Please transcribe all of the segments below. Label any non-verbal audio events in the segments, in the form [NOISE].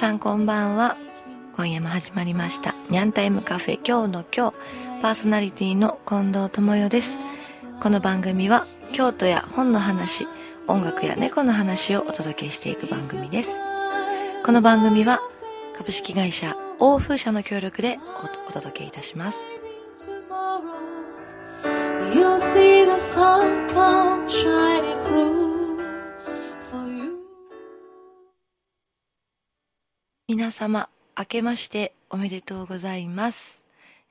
さんこんばんは。今夜も始まりました。ニャンタイムカフェ今日の今日。パーソナリティの近藤智代です。この番組は京都や本の話音楽や猫の話をお届けしていく番組です。この番組は株式会社欧風社の協力でお届けいたします。皆様明けましておめでとうございます。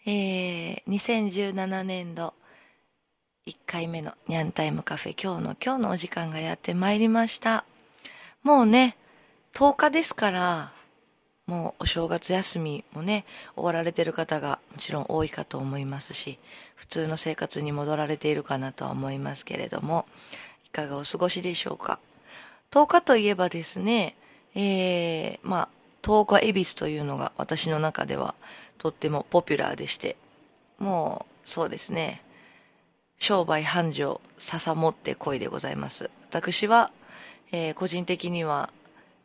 えー、2017年度1回目のニャンタイムカフェ今日の今日のお時間がやってまいりました。もうね、10日ですから、もうお正月休みもね、終わられてる方がもちろん多いかと思いますし、普通の生活に戻られているかなとは思いますけれども、いかがお過ごしでしょうか。10日といえばですね、えー、まあ、10日恵比寿というのが私の中ではとってもポピュラーでして、もうそうですね、商売繁盛、笹持って恋でございます。私は、えー、個人的には、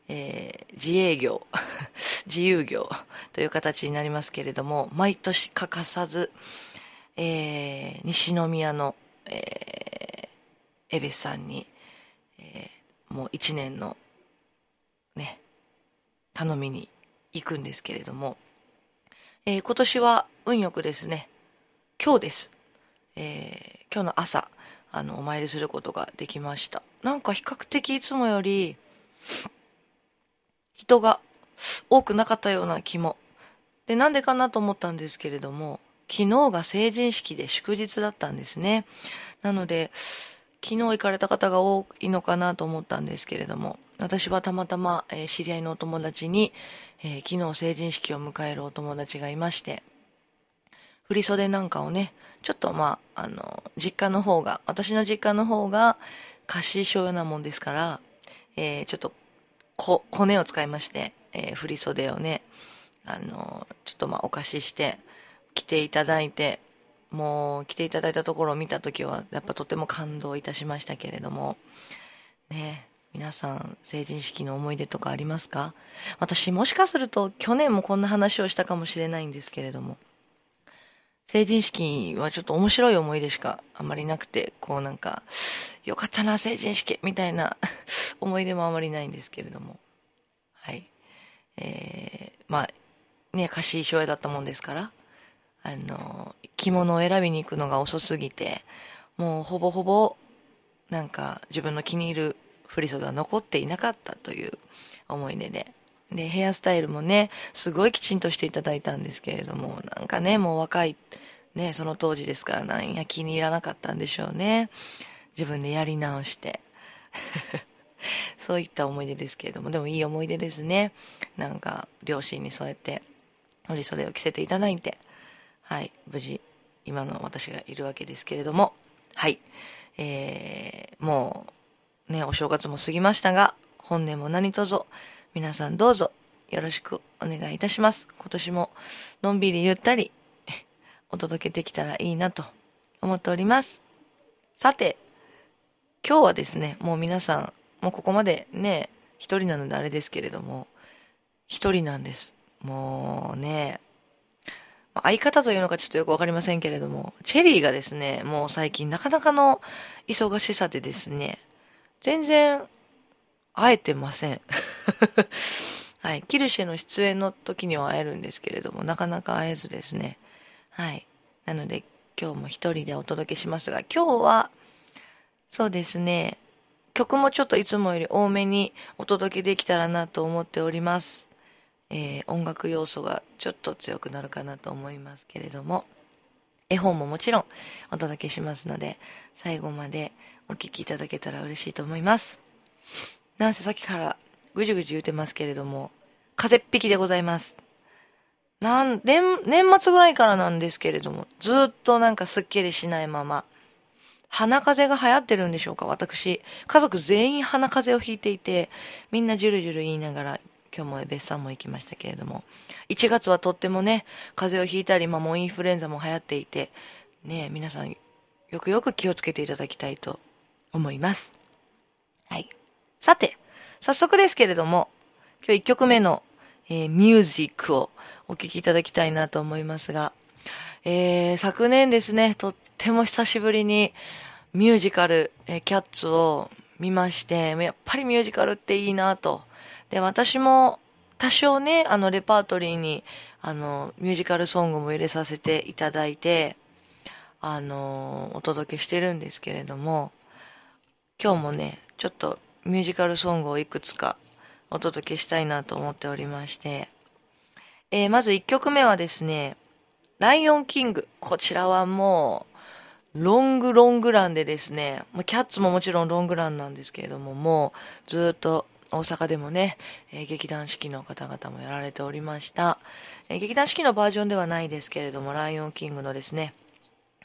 えー、自営業、[LAUGHS] 自由業という形になりますけれども、毎年欠かさず、えー、西宮の、えー、エベさんに、えー、もう一年の、頼みに行くんですけれども、えー、今年は運よくですね、今日です。えー、今日の朝、あの、お参りすることができました。なんか比較的いつもより、人が多くなかったような気も。で、なんでかなと思ったんですけれども、昨日が成人式で祝日だったんですね。なので、昨日行かれた方が多いのかなと思ったんですけれども、私はたまたま、えー、知り合いのお友達に、えー、昨日成人式を迎えるお友達がいまして、振袖なんかをね、ちょっとまあ、あの、実家の方が、私の実家の方が貸し所なもんですから、えー、ちょっと、こ、骨を使いまして、えー、振袖をね、あの、ちょっとまあお貸しして、来ていただいて、もう来ていただいたところを見た時は、やっぱとても感動いたしましたけれども、ね、皆さん成人式の思い出とかありますか？私もしかすると去年もこんな話をしたかもしれないんですけれども。成人式はちょっと面白い思い出しかあんまりなくてこうなんかよかったな成人式みたいな [LAUGHS] 思い出もあまりないんですけれども。はい。えー、まあね貸し衣装屋だったもんですからあの着物を選びに行くのが遅すぎてもうほぼほぼなんか自分の気に入る振袖は残っていなかったという思い出で。で、ヘアスタイルもね、すごいきちんとしていただいたんですけれども、なんかね、もう若い、ね、その当時ですから、なんや気に入らなかったんでしょうね。自分でやり直して。[LAUGHS] そういった思い出ですけれども、でもいい思い出ですね。なんか、両親にそうやって、振り袖を着せていただいて、はい、無事、今の私がいるわけですけれども、はい、えー、もう、ね、お正月も過ぎましたが、本年も何卒、皆さんどうぞよろしくお願いいたします。今年ものんびりゆったり [LAUGHS] お届けできたらいいなと思っております。さて、今日はですね、もう皆さん、もうここまでね、一人なのであれですけれども、一人なんです。もうね、相方というのかちょっとよくわかりませんけれども、チェリーがですね、もう最近なかなかの忙しさでですね、全然会えてません。[LAUGHS] はい。キルシェの出演の時には会えるんですけれども、なかなか会えずですね。はい。なので、今日も一人でお届けしますが、今日は、そうですね、曲もちょっといつもより多めにお届けできたらなと思っております。えー、音楽要素がちょっと強くなるかなと思いますけれども、絵本ももちろんお届けしますので、最後までお聞きいただけたら嬉しいと思います。なんせさっきからぐじゅぐじゅ言うてますけれども、風邪っ引きでございます。なん、年、年末ぐらいからなんですけれども、ずっとなんかすっきりしないまま、鼻風邪が流行ってるんでしょうか私、家族全員鼻風邪をひいていて、みんなジュルジュル言いながら、今日も別さんも行きましたけれども、1月はとってもね、風邪をひいたり、まもうインフルエンザも流行っていて、ね、皆さんよくよく気をつけていただきたいと思います。はい。さて、早速ですけれども、今日1曲目の、えー、ミュージックをお聴きいただきたいなと思いますが、えー、昨年ですね、とっても久しぶりにミュージカル、えー、キャッツを見まして、やっぱりミュージカルっていいなと。で、私も多少ね、あの、レパートリーに、あの、ミュージカルソングも入れさせていただいて、あの、お届けしてるんですけれども、今日もね、ちょっとミュージカルソングをいくつかお届けしたいなと思っておりまして、えー、まず1曲目はですね、ライオンキング。こちらはもう、ロングロングランでですね、キャッツももちろんロングランなんですけれども、もうずっと大阪でもね、えー、劇団四季の方々もやられておりました、えー、劇団四季のバージョンではないですけれども、ライオンキングのですね、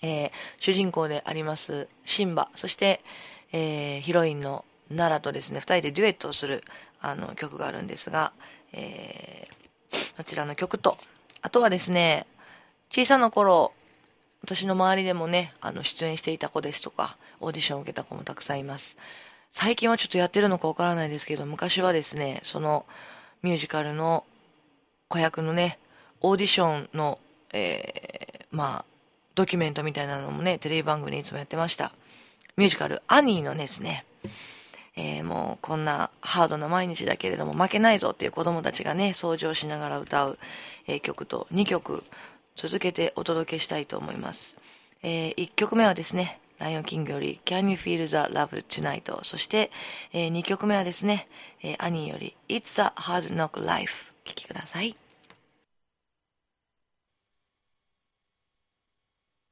えー、主人公でありますシンバ、そして、えヒロインのナラとですね、二人でデュエットをするあの曲があるんですが、えそちらの曲と、あとはですね、小さな頃、私の周りでもね、あの、出演していた子ですとか、オーディションを受けた子もたくさんいます。最近はちょっとやってるのかわからないですけど、昔はですね、そのミュージカルの子役のね、オーディションの、えー、まあ、ドキュメントみたいなのもね、テレビ番組でいつもやってました。ミュージカル、アニーのですね、えー、もうこんなハードな毎日だけれども負けないぞっていう子供たちがね、掃除をしながら歌う、えー、曲と2曲続けてお届けしたいと思います。えー、1曲目はですね、ライオンキングより Can You Feel the Love Tonight? そして、えー、2曲目はですね、えー、アニーより It's the Hard Knock Life 聴きください。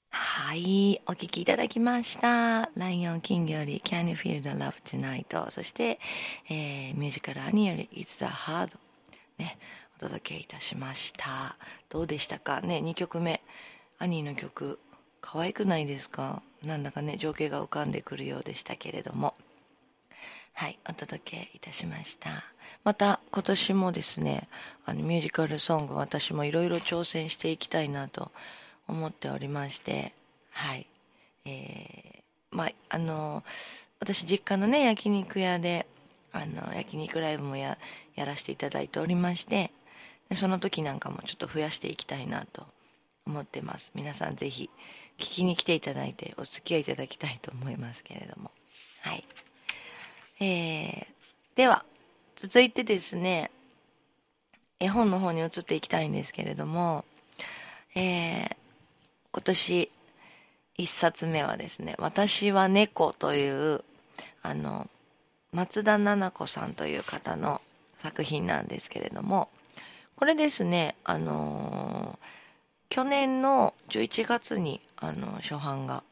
はい、お聴きいただきました。ライオンキングより Can You Feel the Love Tonight そして、えー、ミュージカルアニーより It's the Hard ね、お届けいたしました。どうでしたか？ね、2曲目。アニーの曲可愛くないですか？なんだかね情景が浮かんでくるようでしたけれども。はいお届けいたしました。また今年もですねあのミュージカルソング私もいろいろ挑戦していきたいなと思っておりましてはいえー、まああの私実家のね焼肉屋であの焼肉ライブもややらせていただいておりましてその時なんかもちょっと増やしていきたいなと思ってます。皆さんぜひ聞きに来ていただいてお付き合いいただきたいと思いますけれども。はい。えー、では続いてですね絵本の方に移っていきたいんですけれどもえー、今年一冊目はですね「私は猫」というあの松田奈々子さんという方の作品なんですけれどもこれですねあのー去年の11月にあの初版が、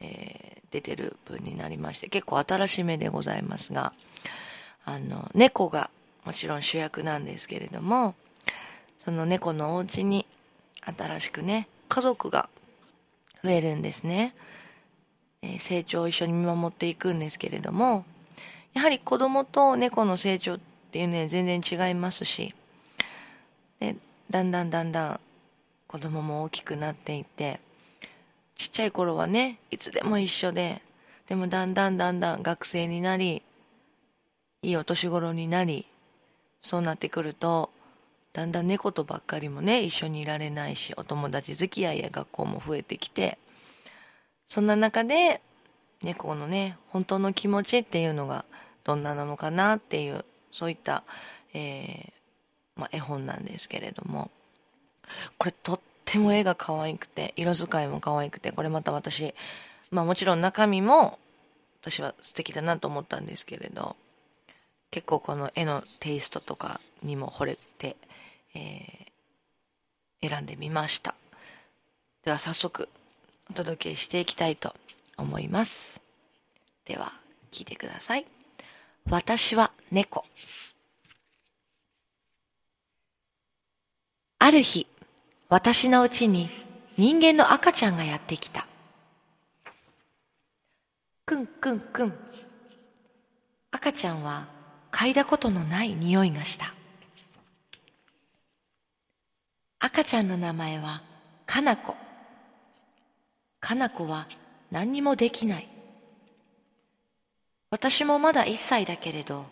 えー、出てる分になりまして結構新しめでございますがあの猫がもちろん主役なんですけれどもその猫のお家に新しくね家族が増えるんですね、えー、成長を一緒に見守っていくんですけれどもやはり子供と猫の成長っていうのは全然違いますしでだんだんだんだん子供も大きくなっていてちっちゃい頃はねいつでも一緒ででもだんだんだんだん学生になりいいお年頃になりそうなってくるとだんだん猫とばっかりもね一緒にいられないしお友達付き合いや学校も増えてきてそんな中で猫のね本当の気持ちっていうのがどんななのかなっていうそういった、えーまあ、絵本なんですけれども。これとっても絵が可愛くて、色使いも可愛くて、これまた私、まあもちろん中身も私は素敵だなと思ったんですけれど、結構この絵のテイストとかにも惚れて、えー、選んでみました。では早速お届けしていきたいと思います。では聞いてください。私は猫。ある日、私のうちに人間の赤ちゃんがやってきた。くんくんくん。赤ちゃんは嗅いだことのない匂いがした。赤ちゃんの名前はかなこ。かなこは何にもできない。私もまだ一歳だけれど、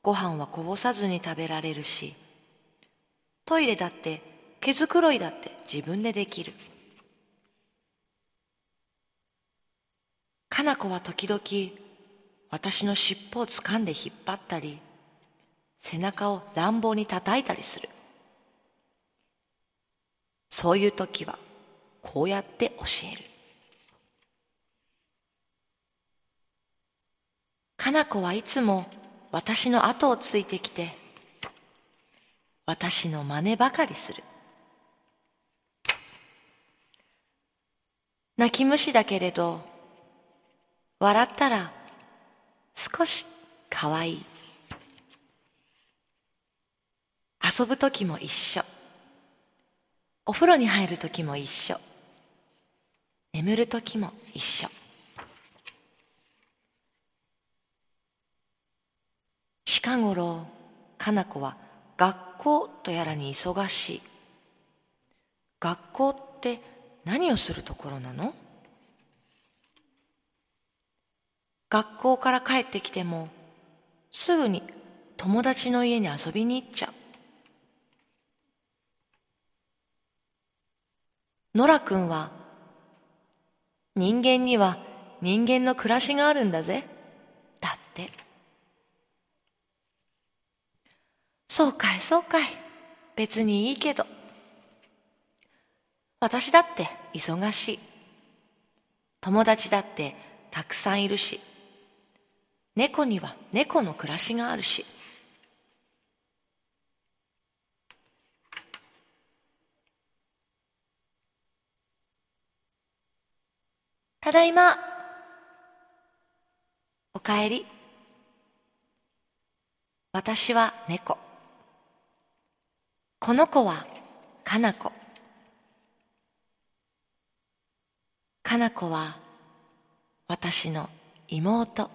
ご飯はこぼさずに食べられるし、トイレだって毛づくろいだって自分でできる。かな子は時々私の尻尾を掴んで引っ張ったり、背中を乱暴に叩いたりする。そういう時はこうやって教える。かな子はいつも私の後をついてきて、私の真似ばかりする。泣き虫だけれど、笑ったら少しかわいい。遊ぶ時も一緒。お風呂に入る時も一緒。眠る時も一緒。近頃、かな子は学校とやらに忙しい。学校って何をするところなの？学校から帰ってきてもすぐに友達の家に遊びに行っちゃう。ノラ君は人間には人間の暮らしがあるんだぜ。だって。そうかいそうかい。別にいいけど。私だって忙しい。友達だってたくさんいるし。猫には猫の暮らしがあるし。ただいま。おかえり。私は猫。この子はかな子。かな子は私の妹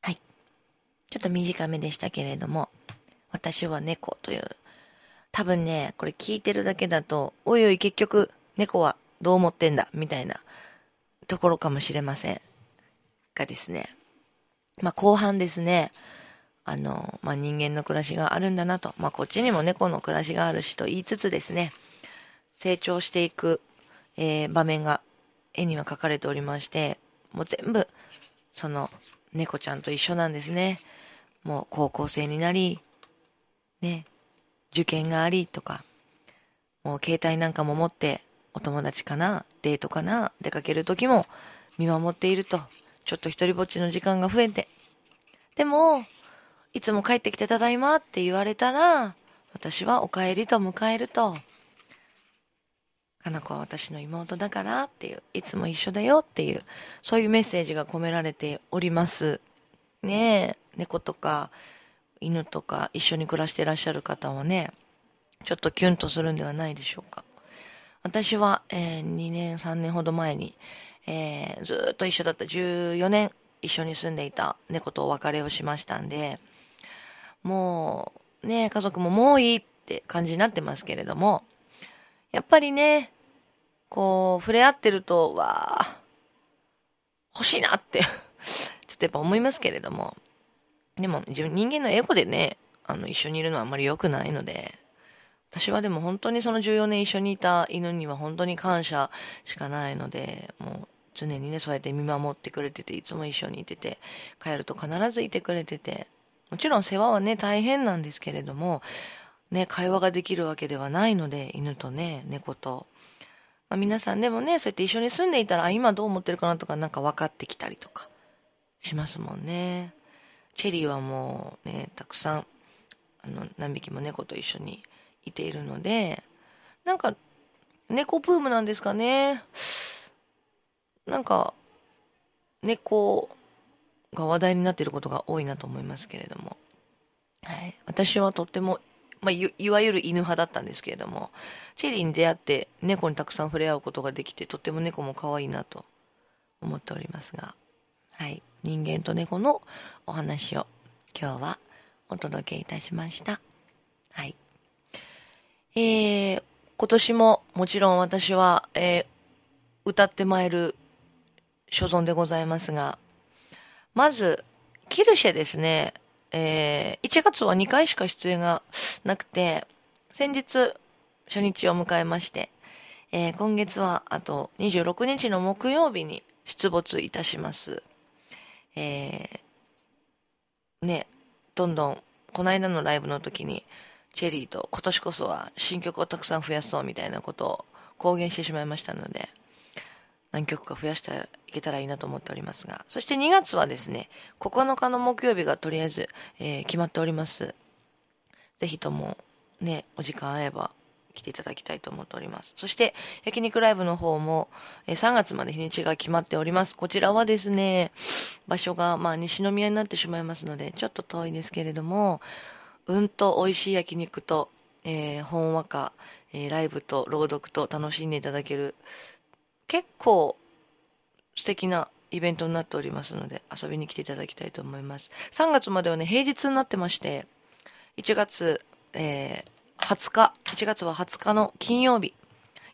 はい。ちょっと短めでしたけれども、私は猫という、多分ね、これ聞いてるだけだと、おいおい結局猫はどう思ってんだ、みたいなところかもしれません。がですね、まあ後半ですね、あの、まあ人間の暮らしがあるんだなと、まあこっちにも猫の暮らしがあるしと言いつつですね、成長していく、えー、場面が絵には描かれておりまして、もう全部、その、猫ちゃんと一緒なんですね。もう高校生になり、ね、受験がありとか、もう携帯なんかも持ってお友達かな、デートかな、出かける時も見守っていると、ちょっと一人ぼっちの時間が増えて。でも、いつも帰ってきてただいまって言われたら、私はお帰りと迎えると、かな子は私の妹だからっていう、いつも一緒だよっていう、そういうメッセージが込められております。ねえ、猫とか犬とか一緒に暮らしていらっしゃる方はね、ちょっとキュンとするんではないでしょうか。私は、えー、2年3年ほど前に、えー、ずっと一緒だった14年一緒に住んでいた猫とお別れをしましたんで、もうね、家族ももういいって感じになってますけれども、やっぱりね、こう、触れ合ってると、わあ、欲しいなって [LAUGHS] ちょっとやっぱ思いますけれども、でも人間のエゴでね、あの、一緒にいるのはあんまり良くないので、私はでも本当にその14年一緒にいた犬には本当に感謝しかないので、もう常にね、そうやって見守ってくれてて、いつも一緒にいてて、帰ると必ずいてくれてて、もちろん世話はね、大変なんですけれども、ね、会話ができるわけではないので、犬とね、猫と。まあ、皆さんでもね、そうやって一緒に住んでいたら、今どう思ってるかなとかなんか分かってきたりとかしますもんね。チェリーはもうね、たくさん、あの、何匹も猫と一緒にいているので、なんか、猫ブームなんですかね。なんか、猫が話題になっていることが多いなと思いますけれども。はい。私はとってもまあ、いいわゆる犬派だったんですけれども、チェリーに出会って猫にたくさん触れ合うことができて、とっても猫も可愛いなと思っておりますが、はい。人間と猫のお話を今日はお届けいたしました。はい。えー、今年ももちろん私は、えー、歌ってまいる所存でございますが、まず、キルシェですね。えー、1月は2回しか出演がなくて、先日、初日を迎えまして、えー、今月はあと26日の木曜日に出没いたします。えー、ね、どんどん、この間のライブの時に、チェリーと今年こそは新曲をたくさん増やそうみたいなことを公言してしまいましたので、何曲か増やしていけたらいいなと思っておりますが、そして2月はですね、9日の木曜日がとりあえず、えー、決まっております。ぜひともね、お時間合えば来ていただきたいと思っております。そして焼肉ライブの方も、え、3月まで日にちが決まっております。こちらはですね、場所がまあ西宮になってしまいますので、ちょっと遠いですけれども、うんと美味しい焼肉と、えー、本和歌、えー、ライブと朗読と楽しんでいただける結構素敵なイベントになっておりますので遊びに来ていただきたいと思います。3月まではね、平日になってまして、1月、えー、20日、1月は20日の金曜日、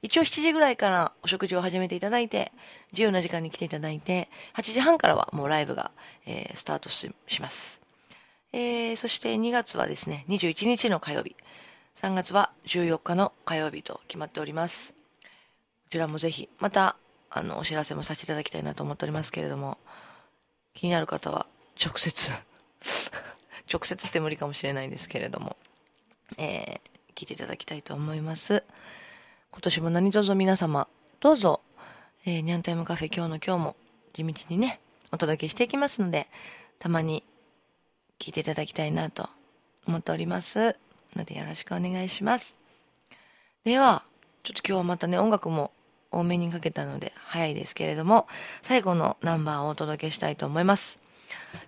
一応7時ぐらいからお食事を始めていただいて、自由な時間に来ていただいて、8時半からはもうライブが、えー、スタートします。えー、そして2月はですね、21日の火曜日、3月は14日の火曜日と決まっております。ちらもぜひ、また、あの、お知らせもさせていただきたいなと思っておりますけれども、気になる方は、直接 [LAUGHS] 直接って無理かもしれないんですけれども、えー、聞いていただきたいと思います。今年も何卒皆様、どうぞ、えー、ニャンタイムカフェ今日の今日も地道にね、お届けしていきますので、たまに聞いていただきたいなと思っております。のでよろしくお願いします。では、ちょっと今日はまたね、音楽も多めにかけたので早いですけれども、最後のナンバーをお届けしたいと思います。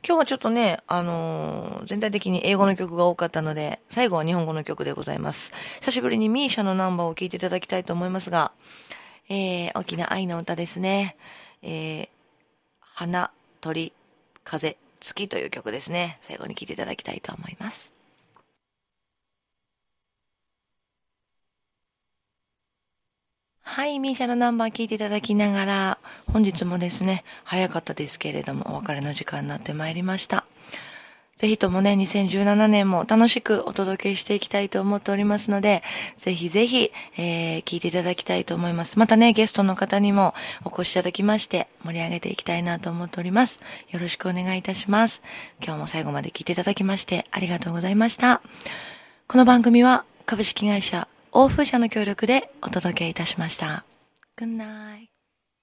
今日はちょっとね、あのー、全体的に英語の曲が多かったので、最後は日本語の曲でございます。久しぶりにミーシャのナンバーを聴いていただきたいと思いますが、えー、大きな愛の歌ですね。えー、花、鳥、風、月という曲ですね。最後に聴いていただきたいと思います。はい、ミーシャのナンバー聞いていただきながら、本日もですね、早かったですけれども、お別れの時間になってまいりました。ぜひともね、2017年も楽しくお届けしていきたいと思っておりますので、ぜひぜひ、えー、聞いていただきたいと思います。またね、ゲストの方にもお越しいただきまして、盛り上げていきたいなと思っております。よろしくお願いいたします。今日も最後まで聞いていただきまして、ありがとうございました。この番組は、株式会社欧風社の協力でお届けいたしました。Good night.